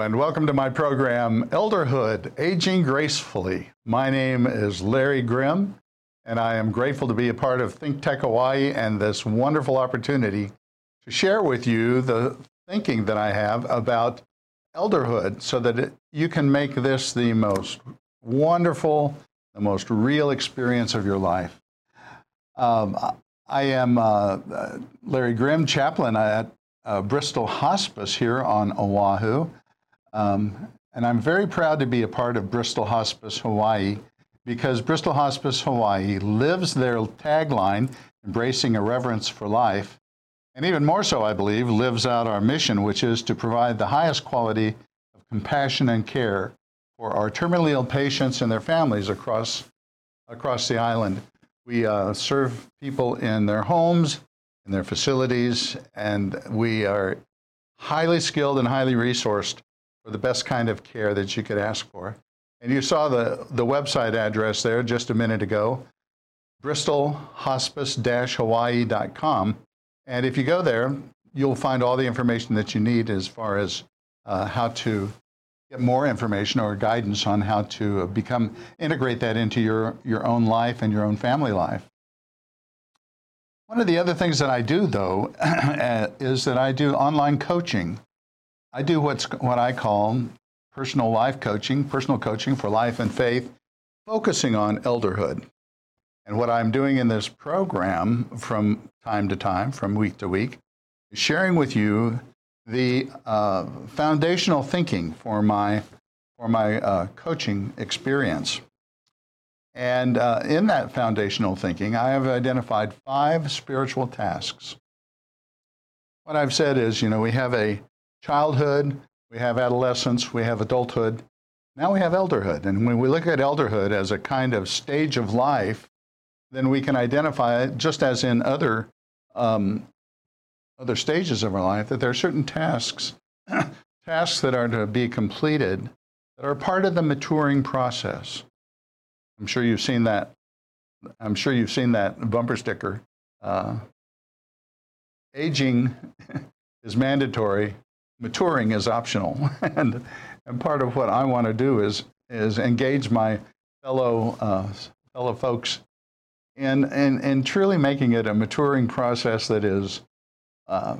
And welcome to my program, Elderhood Aging Gracefully. My name is Larry Grimm, and I am grateful to be a part of Think Tech Hawaii and this wonderful opportunity to share with you the thinking that I have about elderhood so that it, you can make this the most wonderful, the most real experience of your life. Um, I am uh, Larry Grimm, chaplain at uh, Bristol Hospice here on Oahu. Um, and I'm very proud to be a part of Bristol Hospice Hawaii because Bristol Hospice Hawaii lives their tagline, embracing a reverence for life, and even more so, I believe, lives out our mission, which is to provide the highest quality of compassion and care for our terminally ill patients and their families across, across the island. We uh, serve people in their homes, in their facilities, and we are highly skilled and highly resourced for the best kind of care that you could ask for. And you saw the, the website address there just a minute ago, bristolhospice-hawaii.com. And if you go there, you'll find all the information that you need as far as uh, how to get more information or guidance on how to become integrate that into your, your own life and your own family life. One of the other things that I do, though, is that I do online coaching. I do what's what I call personal life coaching, personal coaching for life and faith, focusing on elderhood. And what I'm doing in this program from time to time, from week to week, is sharing with you the uh, foundational thinking for my for my uh, coaching experience. And uh, in that foundational thinking, I have identified five spiritual tasks. What I've said is, you know, we have a childhood, we have adolescence, we have adulthood, now we have elderhood. And when we look at elderhood as a kind of stage of life, then we can identify just as in other, um, other stages of our life that there are certain tasks, tasks that are to be completed that are part of the maturing process. I'm sure you've seen that. I'm sure you've seen that bumper sticker. Uh, aging is mandatory, maturing is optional. and, and part of what I want to do is, is engage my fellow, uh, fellow folks in, in, in truly making it a maturing process that is uh,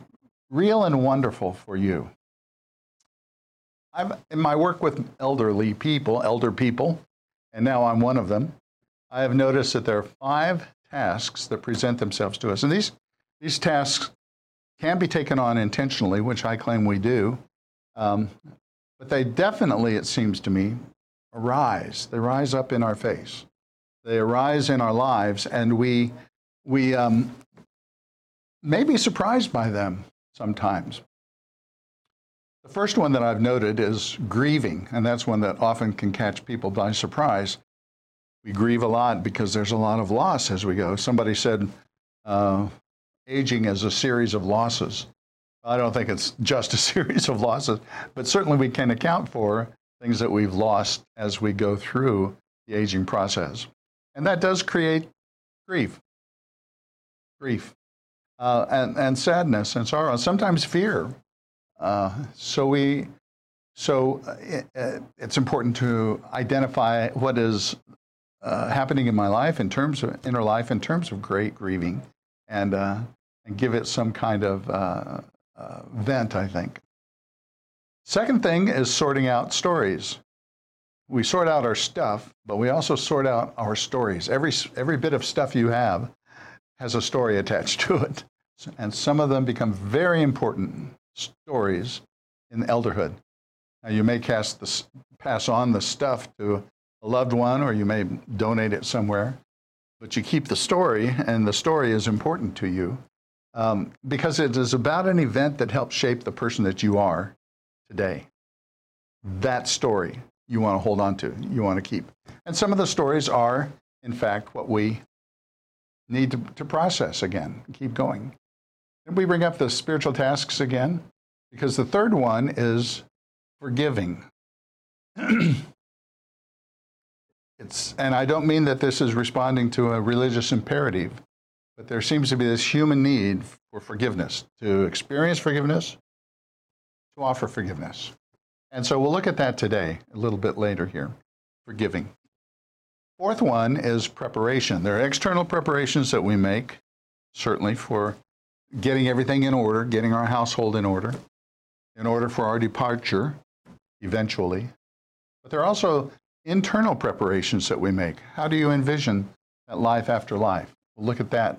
real and wonderful for you. I've, in my work with elderly people, elder people, and now I'm one of them, I have noticed that there are five tasks that present themselves to us. And these, these tasks can be taken on intentionally, which I claim we do, um, but they definitely, it seems to me, arise. They rise up in our face. They arise in our lives, and we, we um, may be surprised by them sometimes. The first one that I've noted is grieving, and that's one that often can catch people by surprise. We grieve a lot because there's a lot of loss as we go. Somebody said uh, aging is a series of losses. I don't think it's just a series of losses, but certainly we can account for things that we've lost as we go through the aging process. And that does create grief, grief, uh, and, and sadness and sorrow, sometimes fear. Uh, so we, so it, uh, uh, it's important to identify what is uh, happening in my life in terms of inner life, in terms of great grieving, and uh, and give it some kind of uh, vent. I think. Second thing is sorting out stories. We sort out our stuff, but we also sort out our stories. Every every bit of stuff you have has a story attached to it, and some of them become very important stories in elderhood. Now, you may the, pass on the stuff to a loved one or you may donate it somewhere, but you keep the story, and the story is important to you um, because it is about an event that helps shape the person that you are today. That story you want to hold on to, you want to keep. And some of the stories are, in fact, what we need to, to process again, keep going. And we bring up the spiritual tasks again, because the third one is forgiving. it's, and I don't mean that this is responding to a religious imperative, but there seems to be this human need for forgiveness, to experience forgiveness, to offer forgiveness. And so we'll look at that today, a little bit later here, forgiving. Fourth one is preparation. There are external preparations that we make, certainly for getting everything in order, getting our household in order, in order for our departure eventually. But there are also internal preparations that we make. How do you envision that life after life? Look at that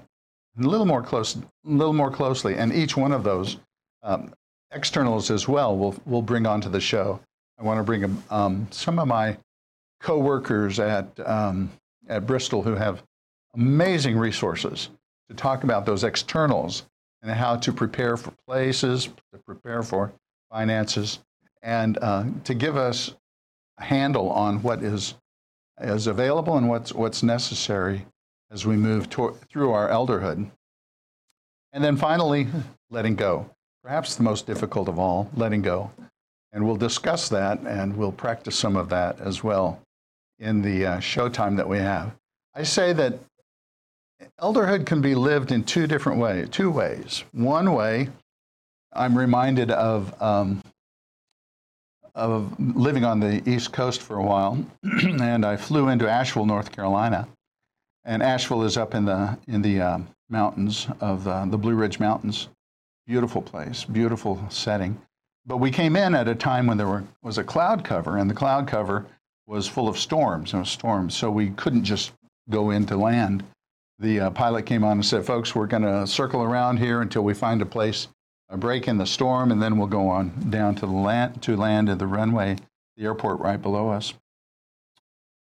a little more close, a little more closely, and each one of those um, externals as well we'll, we'll bring onto the show. I want to bring um, some of my co-workers at, um, at Bristol who have amazing resources to talk about those externals and how to prepare for places, to prepare for finances, and uh, to give us a handle on what is, is available and what's, what's necessary as we move to, through our elderhood. And then finally, letting go. Perhaps the most difficult of all, letting go. And we'll discuss that and we'll practice some of that as well in the uh, showtime that we have. I say that elderhood can be lived in two different ways, two ways. One way, I'm reminded of um, of living on the East Coast for a while, and I flew into Asheville, North Carolina, and Asheville is up in the in the um, mountains of uh, the Blue Ridge Mountains. Beautiful place, beautiful setting. But we came in at a time when there were, was a cloud cover, and the cloud cover was full of storms. Was storms, so we couldn't just go into land. The uh, pilot came on and said, "Folks, we're going to circle around here until we find a place, a break in the storm, and then we'll go on down to the land to land at the runway, the airport right below us."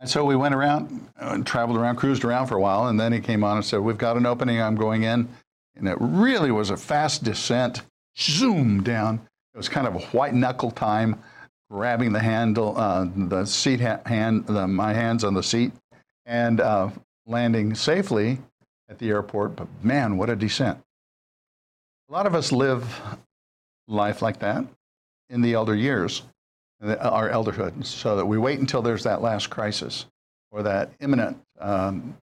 And so we went around uh, traveled around, cruised around for a while, and then he came on and said, "We've got an opening. I'm going in." And it really was a fast descent, zoom down. It was kind of a white knuckle time grabbing the handle, uh, the seat ha- hand, the, my hands on the seat, and uh, landing safely at the airport. But man, what a descent! A lot of us live life like that in the elder years, our elderhood, so that we wait until there's that last crisis or that imminent um,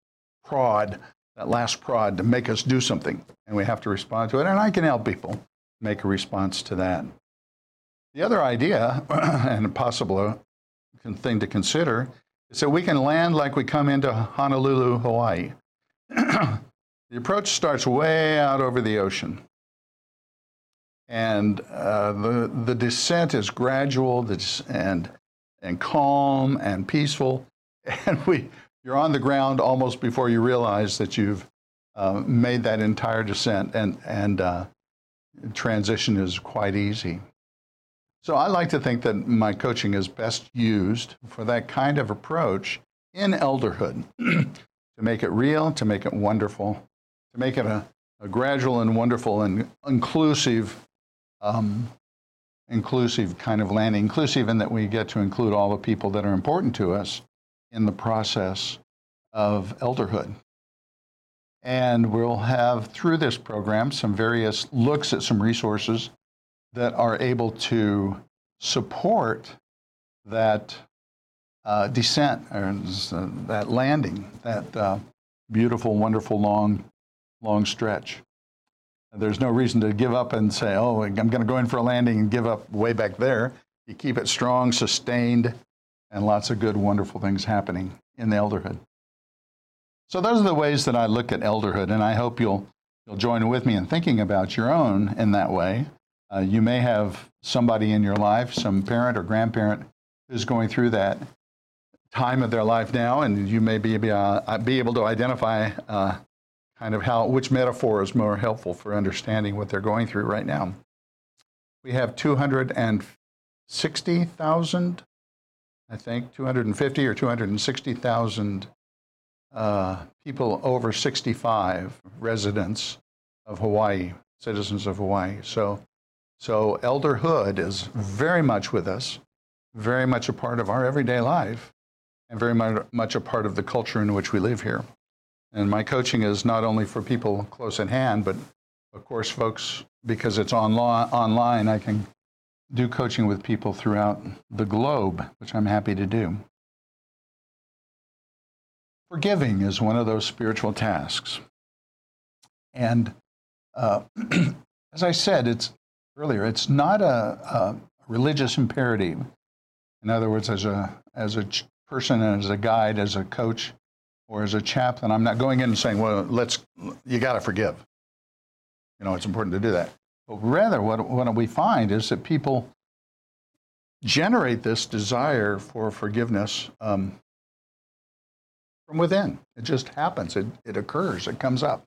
prod, that last prod to make us do something, and we have to respond to it. And I can help people make a response to that. The other idea, and a possible uh, thing to consider, is that we can land like we come into Honolulu, Hawaii. the approach starts way out over the ocean. And uh, the, the descent is gradual and, and calm and peaceful. And we, you're on the ground almost before you realize that you've uh, made that entire descent, and, and uh, transition is quite easy. So I like to think that my coaching is best used for that kind of approach in elderhood to make it real, to make it wonderful, to make it a, a gradual and wonderful and inclusive, um, inclusive kind of landing, inclusive in that we get to include all the people that are important to us in the process of elderhood. And we'll have through this program some various looks at some resources that are able to support that uh, descent or uh, that landing, that uh, beautiful, wonderful, long, long stretch. There's no reason to give up and say, oh, I'm going to go in for a landing and give up way back there. You keep it strong, sustained, and lots of good, wonderful things happening in the elderhood. So those are the ways that I look at elderhood, and I hope you'll, you'll join with me in thinking about your own in that way. Uh, you may have somebody in your life, some parent or grandparent, who's going through that time of their life now, and you may be, uh, be able to identify uh, kind of how which metaphor is more helpful for understanding what they're going through right now. We have 260,000, I think, 250 or 260,000 uh, people over 65 residents of Hawaii, citizens of Hawaii. So so elderhood is very much with us, very much a part of our everyday life, and very much a part of the culture in which we live here. And my coaching is not only for people close at hand, but of course, folks, because it's onla- online, I can do coaching with people throughout the globe, which I'm happy to do. Forgiving is one of those spiritual tasks. And uh, as I said, it's earlier, it's not a, a religious imperative. In other words, as a, as a person, as a guide, as a coach, or as a chaplain, I'm not going in and saying, well, let's, you got to forgive. You know, it's important to do that. But rather, what, what we find is that people generate this desire for forgiveness um, from within. It just happens, it, it occurs, it comes up.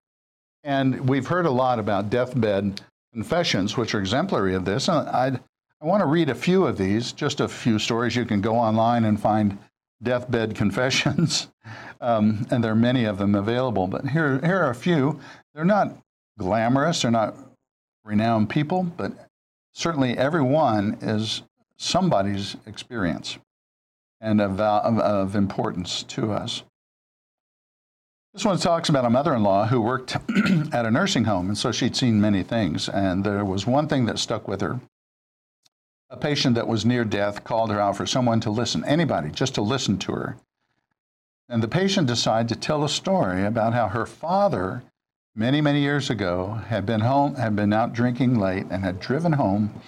And we've heard a lot about deathbed confessions, which are exemplary of this. And I, I want to read a few of these, just a few stories. You can go online and find deathbed confessions, um, and there are many of them available. But here, here are a few. They're not glamorous, they're not renowned people, but certainly every one is somebody's experience and of, of, of importance to us. This one talks about a mother in law who worked at a nursing home, and so she'd seen many things. And there was one thing that stuck with her. A patient that was near death called her out for someone to listen, anybody, just to listen to her. And the patient decided to tell a story about how her father, many, many years ago, had been home, had been out drinking late, and had driven home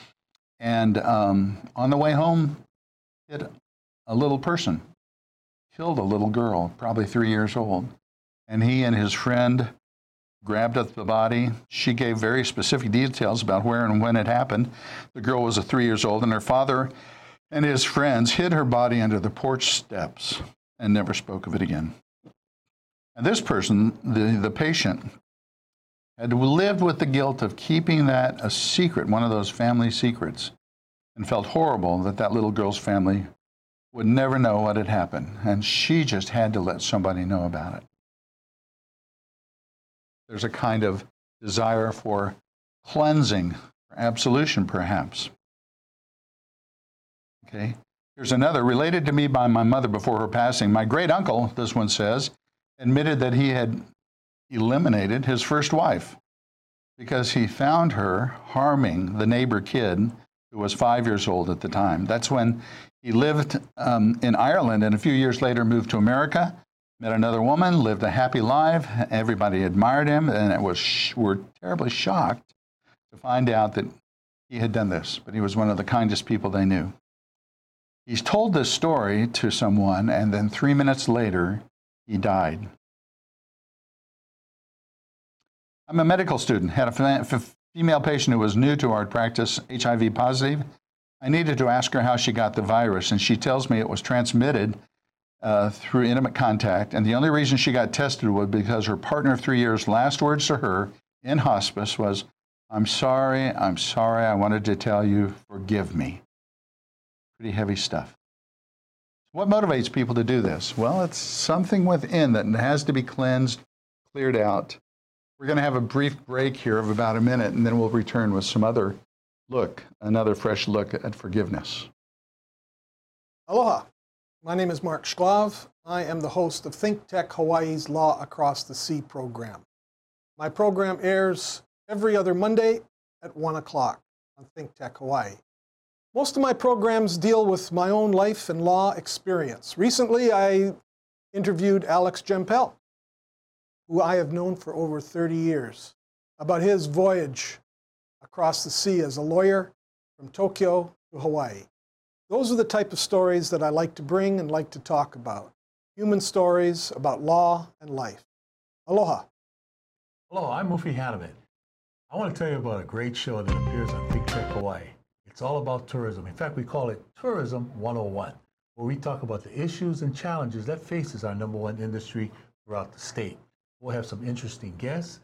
and um, on the way home, hit a little person, killed a little girl, probably three years old. And he and his friend grabbed up the body. She gave very specific details about where and when it happened. The girl was a three years old, and her father and his friends hid her body under the porch steps and never spoke of it again. And this person, the, the patient, had lived with the guilt of keeping that a secret, one of those family secrets, and felt horrible that that little girl's family would never know what had happened. And she just had to let somebody know about it. There's a kind of desire for cleansing, for absolution, perhaps. Okay. Here's another related to me by my mother before her passing. My great uncle, this one says, admitted that he had eliminated his first wife because he found her harming the neighbor kid who was five years old at the time. That's when he lived um, in Ireland and a few years later moved to America, met another woman, lived a happy life. Everybody admired him, and it was were terribly shocked to find out that he had done this. But he was one of the kindest people they knew. He's told this story to someone, and then three minutes later, he died. I'm a medical student, had a female patient who was new to our practice, HIV positive. I needed to ask her how she got the virus, and she tells me it was transmitted uh, through intimate contact. And the only reason she got tested was because her partner of three years' last words to her in hospice was, I'm sorry, I'm sorry, I wanted to tell you, forgive me. Pretty heavy stuff. What motivates people to do this? Well, it's something within that has to be cleansed, cleared out, we're going to have a brief break here of about a minute, and then we'll return with some other look, another fresh look at forgiveness. Aloha. My name is Mark Shklov. I am the host of Think Tech Hawaii's Law Across the Sea program. My program airs every other Monday at 1 o'clock on Think Tech Hawaii. Most of my programs deal with my own life and law experience. Recently, I interviewed Alex Jempel, who I have known for over 30 years, about his voyage across the sea as a lawyer from Tokyo to Hawaii. Those are the type of stories that I like to bring and like to talk about. Human stories about law and life. Aloha. Hello, I'm Mufi Hannemann. I want to tell you about a great show that appears on Think Tech Hawaii. It's all about tourism. In fact, we call it Tourism 101, where we talk about the issues and challenges that faces our number one industry throughout the state. We'll have some interesting guests,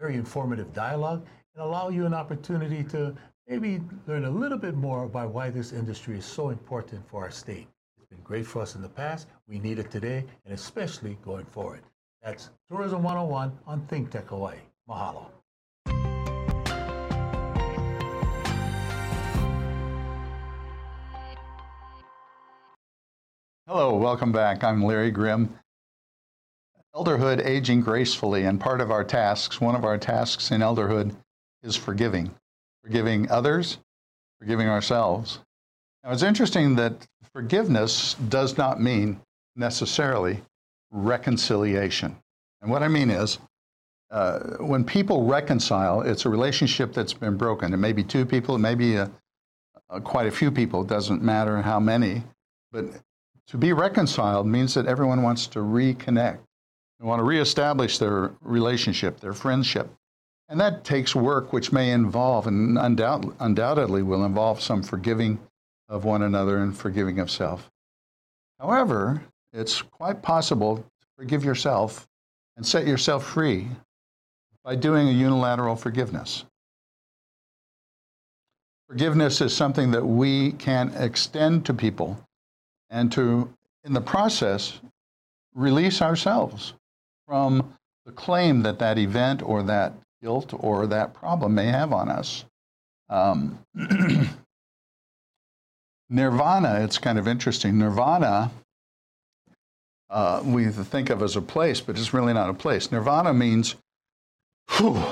very informative dialogue, and allow you an opportunity to maybe learn a little bit more about why this industry is so important for our state. It's been great for us in the past. We need it today, and especially going forward. That's Tourism 101 on Think Tech Hawaii. Mahalo. Hello, welcome back. I'm Larry Grimm. Elderhood aging gracefully, and part of our tasks, one of our tasks in elderhood is forgiving. Forgiving others, forgiving ourselves. Now, it's interesting that forgiveness does not mean necessarily reconciliation. And what I mean is, uh, when people reconcile, it's a relationship that's been broken. It may be two people, it may be a, uh, quite a few people, it doesn't matter how many, but to be reconciled means that everyone wants to reconnect. They want to reestablish their relationship, their friendship. And that takes work which may involve, and undoubt, undoubtedly will involve, some forgiving of one another and forgiving of self. However, it's quite possible to forgive yourself and set yourself free by doing a unilateral forgiveness. Forgiveness is something that we can extend to people and to, in the process, release ourselves from the claim that that event or that guilt or that problem may have on us. Um, nirvana, it's kind of interesting. Nirvana, uh, we think of as a place, but it's really not a place. Nirvana means, whew,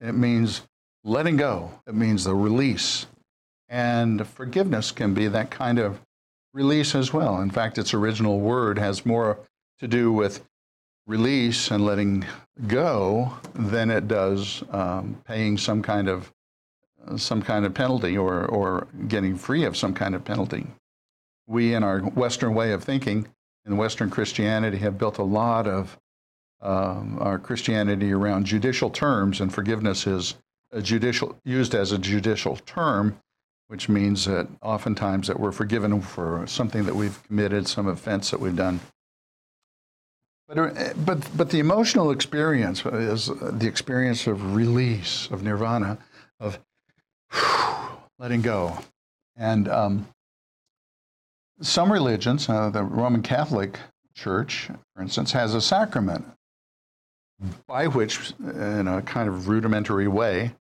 it means letting go, it means the release. And forgiveness can be that kind of release as well. In fact, its original word has more to do with release and letting go than it does um, paying some kind of some kind of penalty or, or getting free of some kind of penalty. We, in our Western way of thinking, in Western Christianity, have built a lot of um, our Christianity around judicial terms, and forgiveness is judicial used as a judicial term, which means that oftentimes that we're forgiven for something that we've committed, some offense that we've done. But, uh, but, but the emotional experience is the experience of release, of nirvana, of letting go. And um, some religions, uh, the Roman Catholic Church, for instance, has a sacrament by which, in a kind of rudimentary way,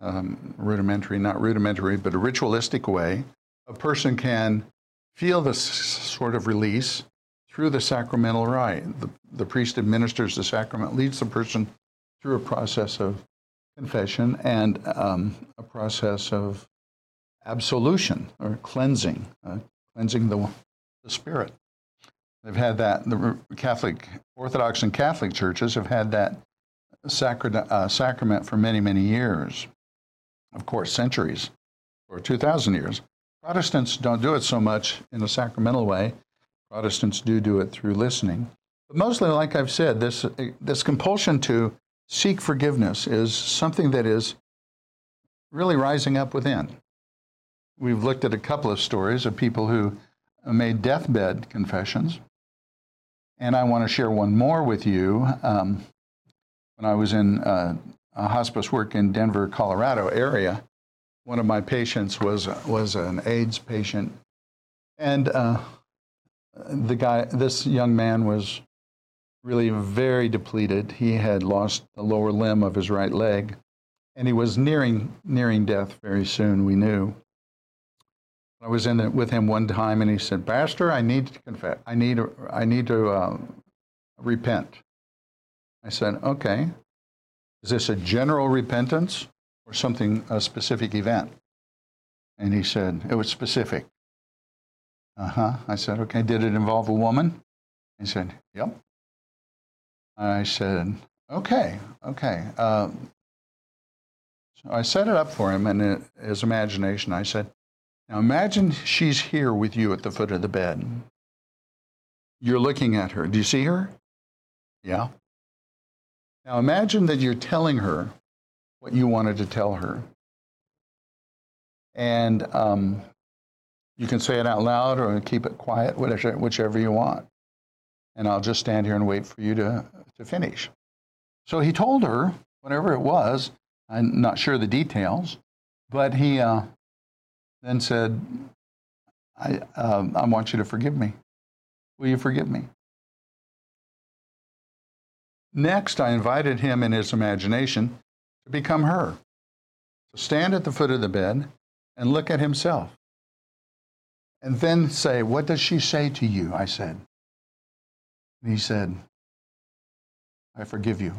um, rudimentary, not rudimentary, but a ritualistic way, a person can feel this sort of release through the sacramental rite. The, the priest administers the sacrament, leads the person through a process of confession and um, a process of absolution or cleansing, uh, cleansing the, the spirit. They've had that, the Catholic, Orthodox and Catholic churches have had that uh, sacrament for many, many years. Of course, centuries, or 2,000 years. Protestants don't do it so much in a sacramental way. Protestants do do it through listening. But mostly, like I've said, this, this compulsion to seek forgiveness is something that is really rising up within. We've looked at a couple of stories of people who made deathbed confessions. And I want to share one more with you. Um, when I was in uh, hospice work in Denver, Colorado area, one of my patients was, was an AIDS patient. And uh, the guy, this young man was really very depleted. He had lost the lower limb of his right leg, and he was nearing nearing death very soon. We knew. I was in it with him one time, and he said, "Pastor, I need to confess. I need I need to uh, repent." I said, "Okay. Is this a general repentance or something a specific event?" And he said, "It was specific." Uh huh. I said, okay, did it involve a woman? He said, yep. I said, okay, okay. Um, so I set it up for him and in his imagination. I said, now imagine she's here with you at the foot of the bed. You're looking at her. Do you see her? Yeah. Now imagine that you're telling her what you wanted to tell her. And um, you can say it out loud or keep it quiet, whichever, whichever you want. And I'll just stand here and wait for you to, to finish. So he told her, whatever it was, I'm not sure the details, but he uh, then said, I, uh, I want you to forgive me. Will you forgive me? Next, I invited him in his imagination to become her, to stand at the foot of the bed and look at himself. And then say, What does she say to you? I said. And he said, I forgive you.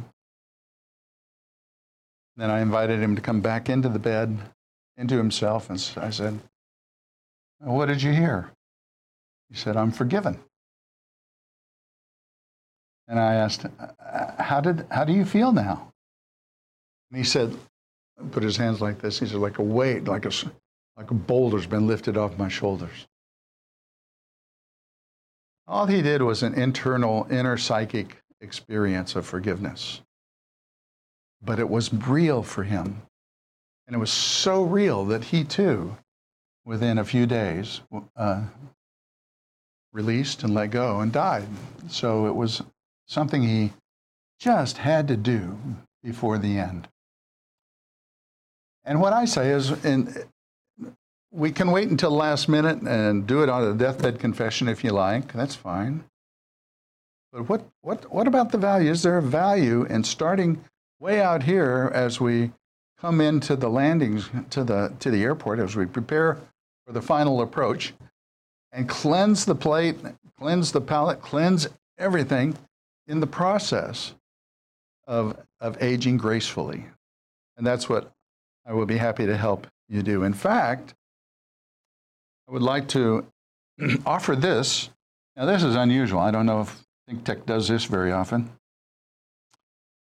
Then I invited him to come back into the bed, into himself, and I said, What did you hear? He said, I'm forgiven. And I asked, uh, uh, How, did, how do you feel now? And he said, Put his hands like this. He said, Like a weight, like a, like a boulder's been lifted off my shoulders. All he did was an internal, inner psychic experience of forgiveness. But it was real for him. And it was so real that he too, within a few days, uh, released and let go and died. So it was something he just had to do before the end. And what I say is, in, we can wait until last minute and do it on a deathbed confession if you like. That's fine. But what, what, what about the value? Is there a value in starting way out here as we come into the landings to the, to the airport, as we prepare for the final approach, and cleanse the plate, cleanse the palate, cleanse everything in the process of, of aging gracefully? And that's what I will be happy to help you do. In fact, I would like to offer this. Now, this is unusual. I don't know if ThinkTech does this very often.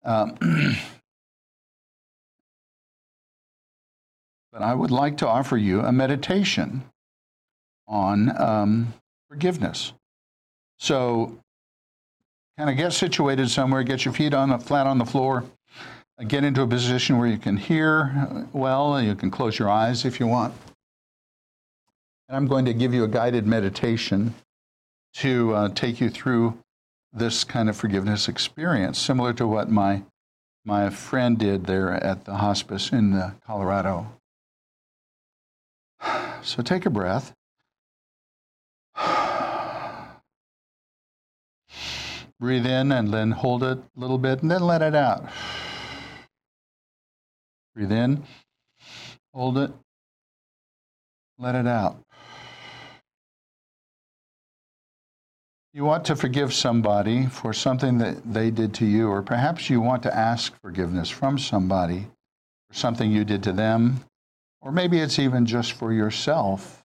Um, but I would like to offer you a meditation on um, forgiveness. So, kind of get situated somewhere, get your feet on the, flat on the floor, get into a position where you can hear well. You can close your eyes if you want. And I'm going to give you a guided meditation to uh, take you through this kind of forgiveness experience, similar to what my, my friend did there at the hospice in uh, Colorado. So take a breath. Breathe in and then hold it a little bit and then let it out. Breathe in, hold it, let it out. You want to forgive somebody for something that they did to you, or perhaps you want to ask forgiveness from somebody for something you did to them, or maybe it's even just for yourself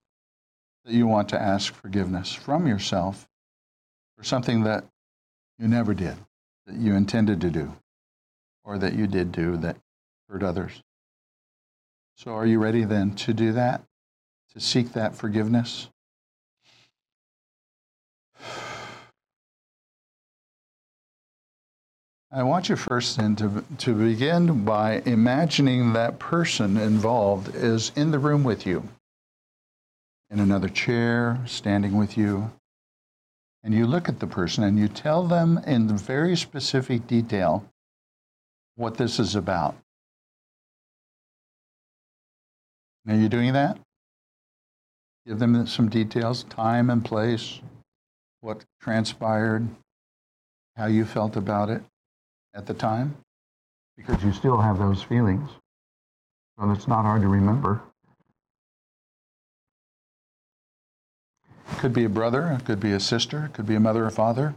that you want to ask forgiveness from yourself for something that you never did, that you intended to do, or that you did do that hurt others. So, are you ready then to do that, to seek that forgiveness? I want you first then to, to begin by imagining that person involved is in the room with you, in another chair, standing with you. And you look at the person and you tell them in very specific detail what this is about. Are you doing that? Give them some details, time and place, what transpired, how you felt about it at the time because you still have those feelings. So it's not hard to remember. It could be a brother, it could be a sister, it could be a mother or father,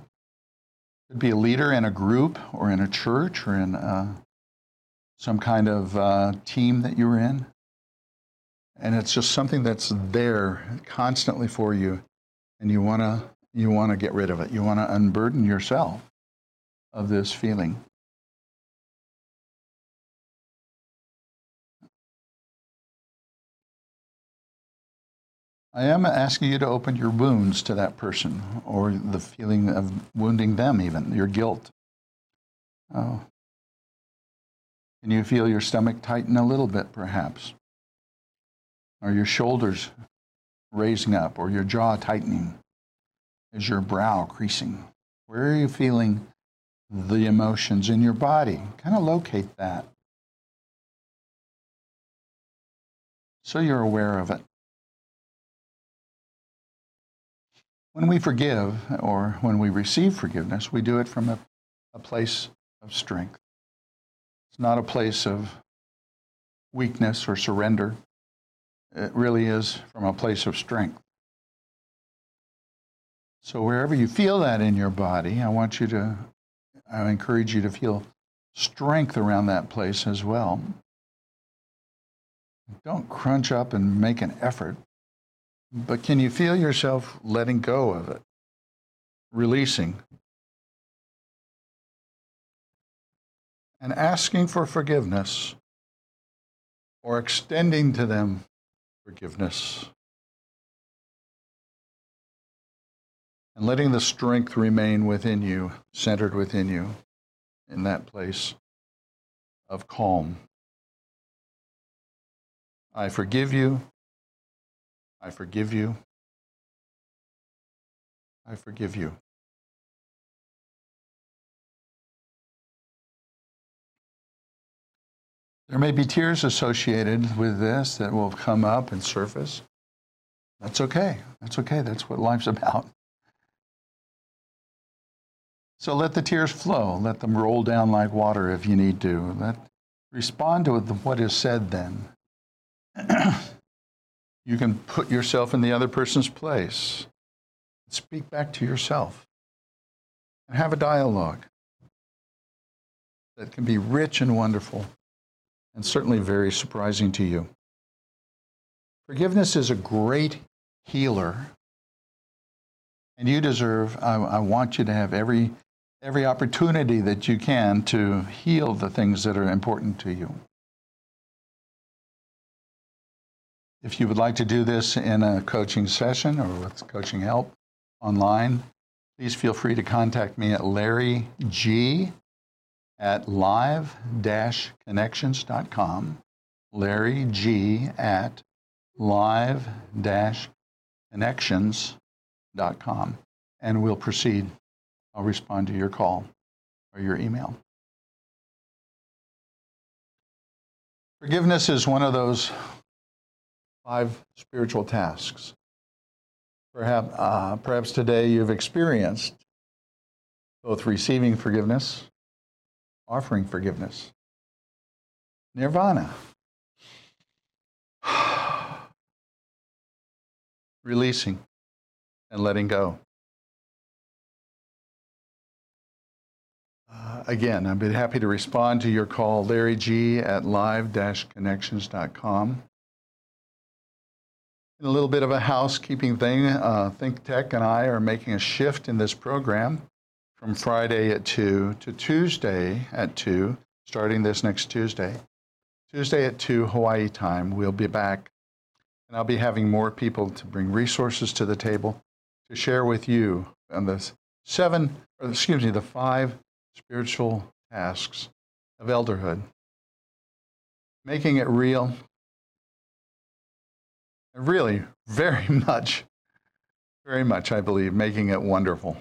it could be a leader in a group or in a church or in uh, some kind of uh, team that you were in. And it's just something that's there constantly for you, and you want to you want to get rid of it. You want to unburden yourself of this feeling. I am asking you to open your wounds to that person or the feeling of wounding them, even your guilt. Oh. Can you feel your stomach tighten a little bit, perhaps? Or your shoulders raising up, or your jaw tightening? Is your brow creasing? Where are you feeling the emotions in your body? Kind of locate that. So you're aware of it. When we forgive or when we receive forgiveness, we do it from a, a place of strength. It's not a place of weakness or surrender. It really is from a place of strength. So, wherever you feel that in your body, I want you to, I encourage you to feel strength around that place as well. Don't crunch up and make an effort. But can you feel yourself letting go of it, releasing, and asking for forgiveness or extending to them forgiveness. And letting the strength remain within you, centered within you, in that place of calm. I forgive you. I forgive you. I forgive you. There may be tears associated with this that will come up and surface. That's okay. That's okay. That's what life's about. So let the tears flow. Let them roll down like water if you need to. Let respond to what is said then. you can put yourself in the other person's place. Speak back to yourself and have a dialogue that can be rich and wonderful and certainly very surprising to you. Forgiveness is a great healer, and you deserve, I, I, want you to have every, every opportunity that you can to heal the things that are important to you. If you would like to do this in a coaching session or with coaching help online, please feel free to contact me at Larry G at live-connections.com. Larry G at live-connections.com. And we'll proceed. I'll respond to your call or your email. Forgiveness is one of those five spiritual tasks. Perhaps, uh, perhaps today you've experienced both receiving forgiveness offering forgiveness. Nirvana. Releasing and letting go. Uh, again, I'd be happy to respond to your call, Larry G at live connections.com. And a little bit of a housekeeping thing. Uh, Think Tech and I are making a shift in this program from Friday at 2 to Tuesday at 2, starting this next Tuesday. Tuesday at 2 Hawaii time, we'll be back. And I'll be having more people to bring resources to the table to share with you on the seven, or excuse me, the five spiritual tasks of elderhood. Making it real, really, very much, very much, I believe, making it wonderful.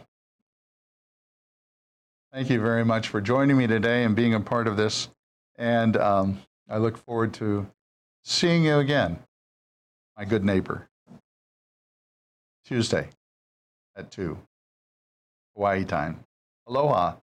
Thank you very much for joining me today and being a part of this. And um, I look forward to seeing you again, my good neighbor, Tuesday at 2, Hawaii time. Aloha.